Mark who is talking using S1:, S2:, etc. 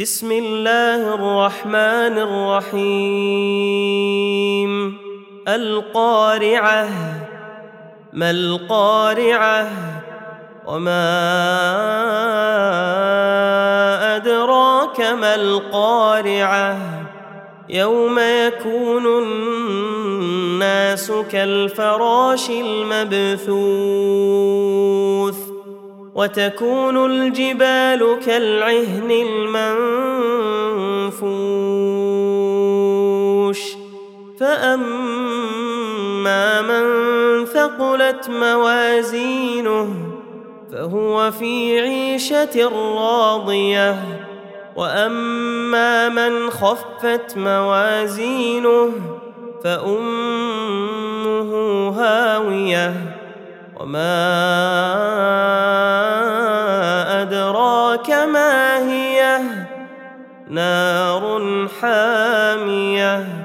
S1: بسم الله الرحمن الرحيم القارعه ما القارعه وما ادراك ما القارعه يوم يكون الناس كالفراش المبثوث وتكون الجبال كالعهن المنفوش. فأما من ثقلت موازينه فهو في عيشة راضية. وأما من خفت موازينه فأمه هاوية. وما أدراك ما هي نار حامية.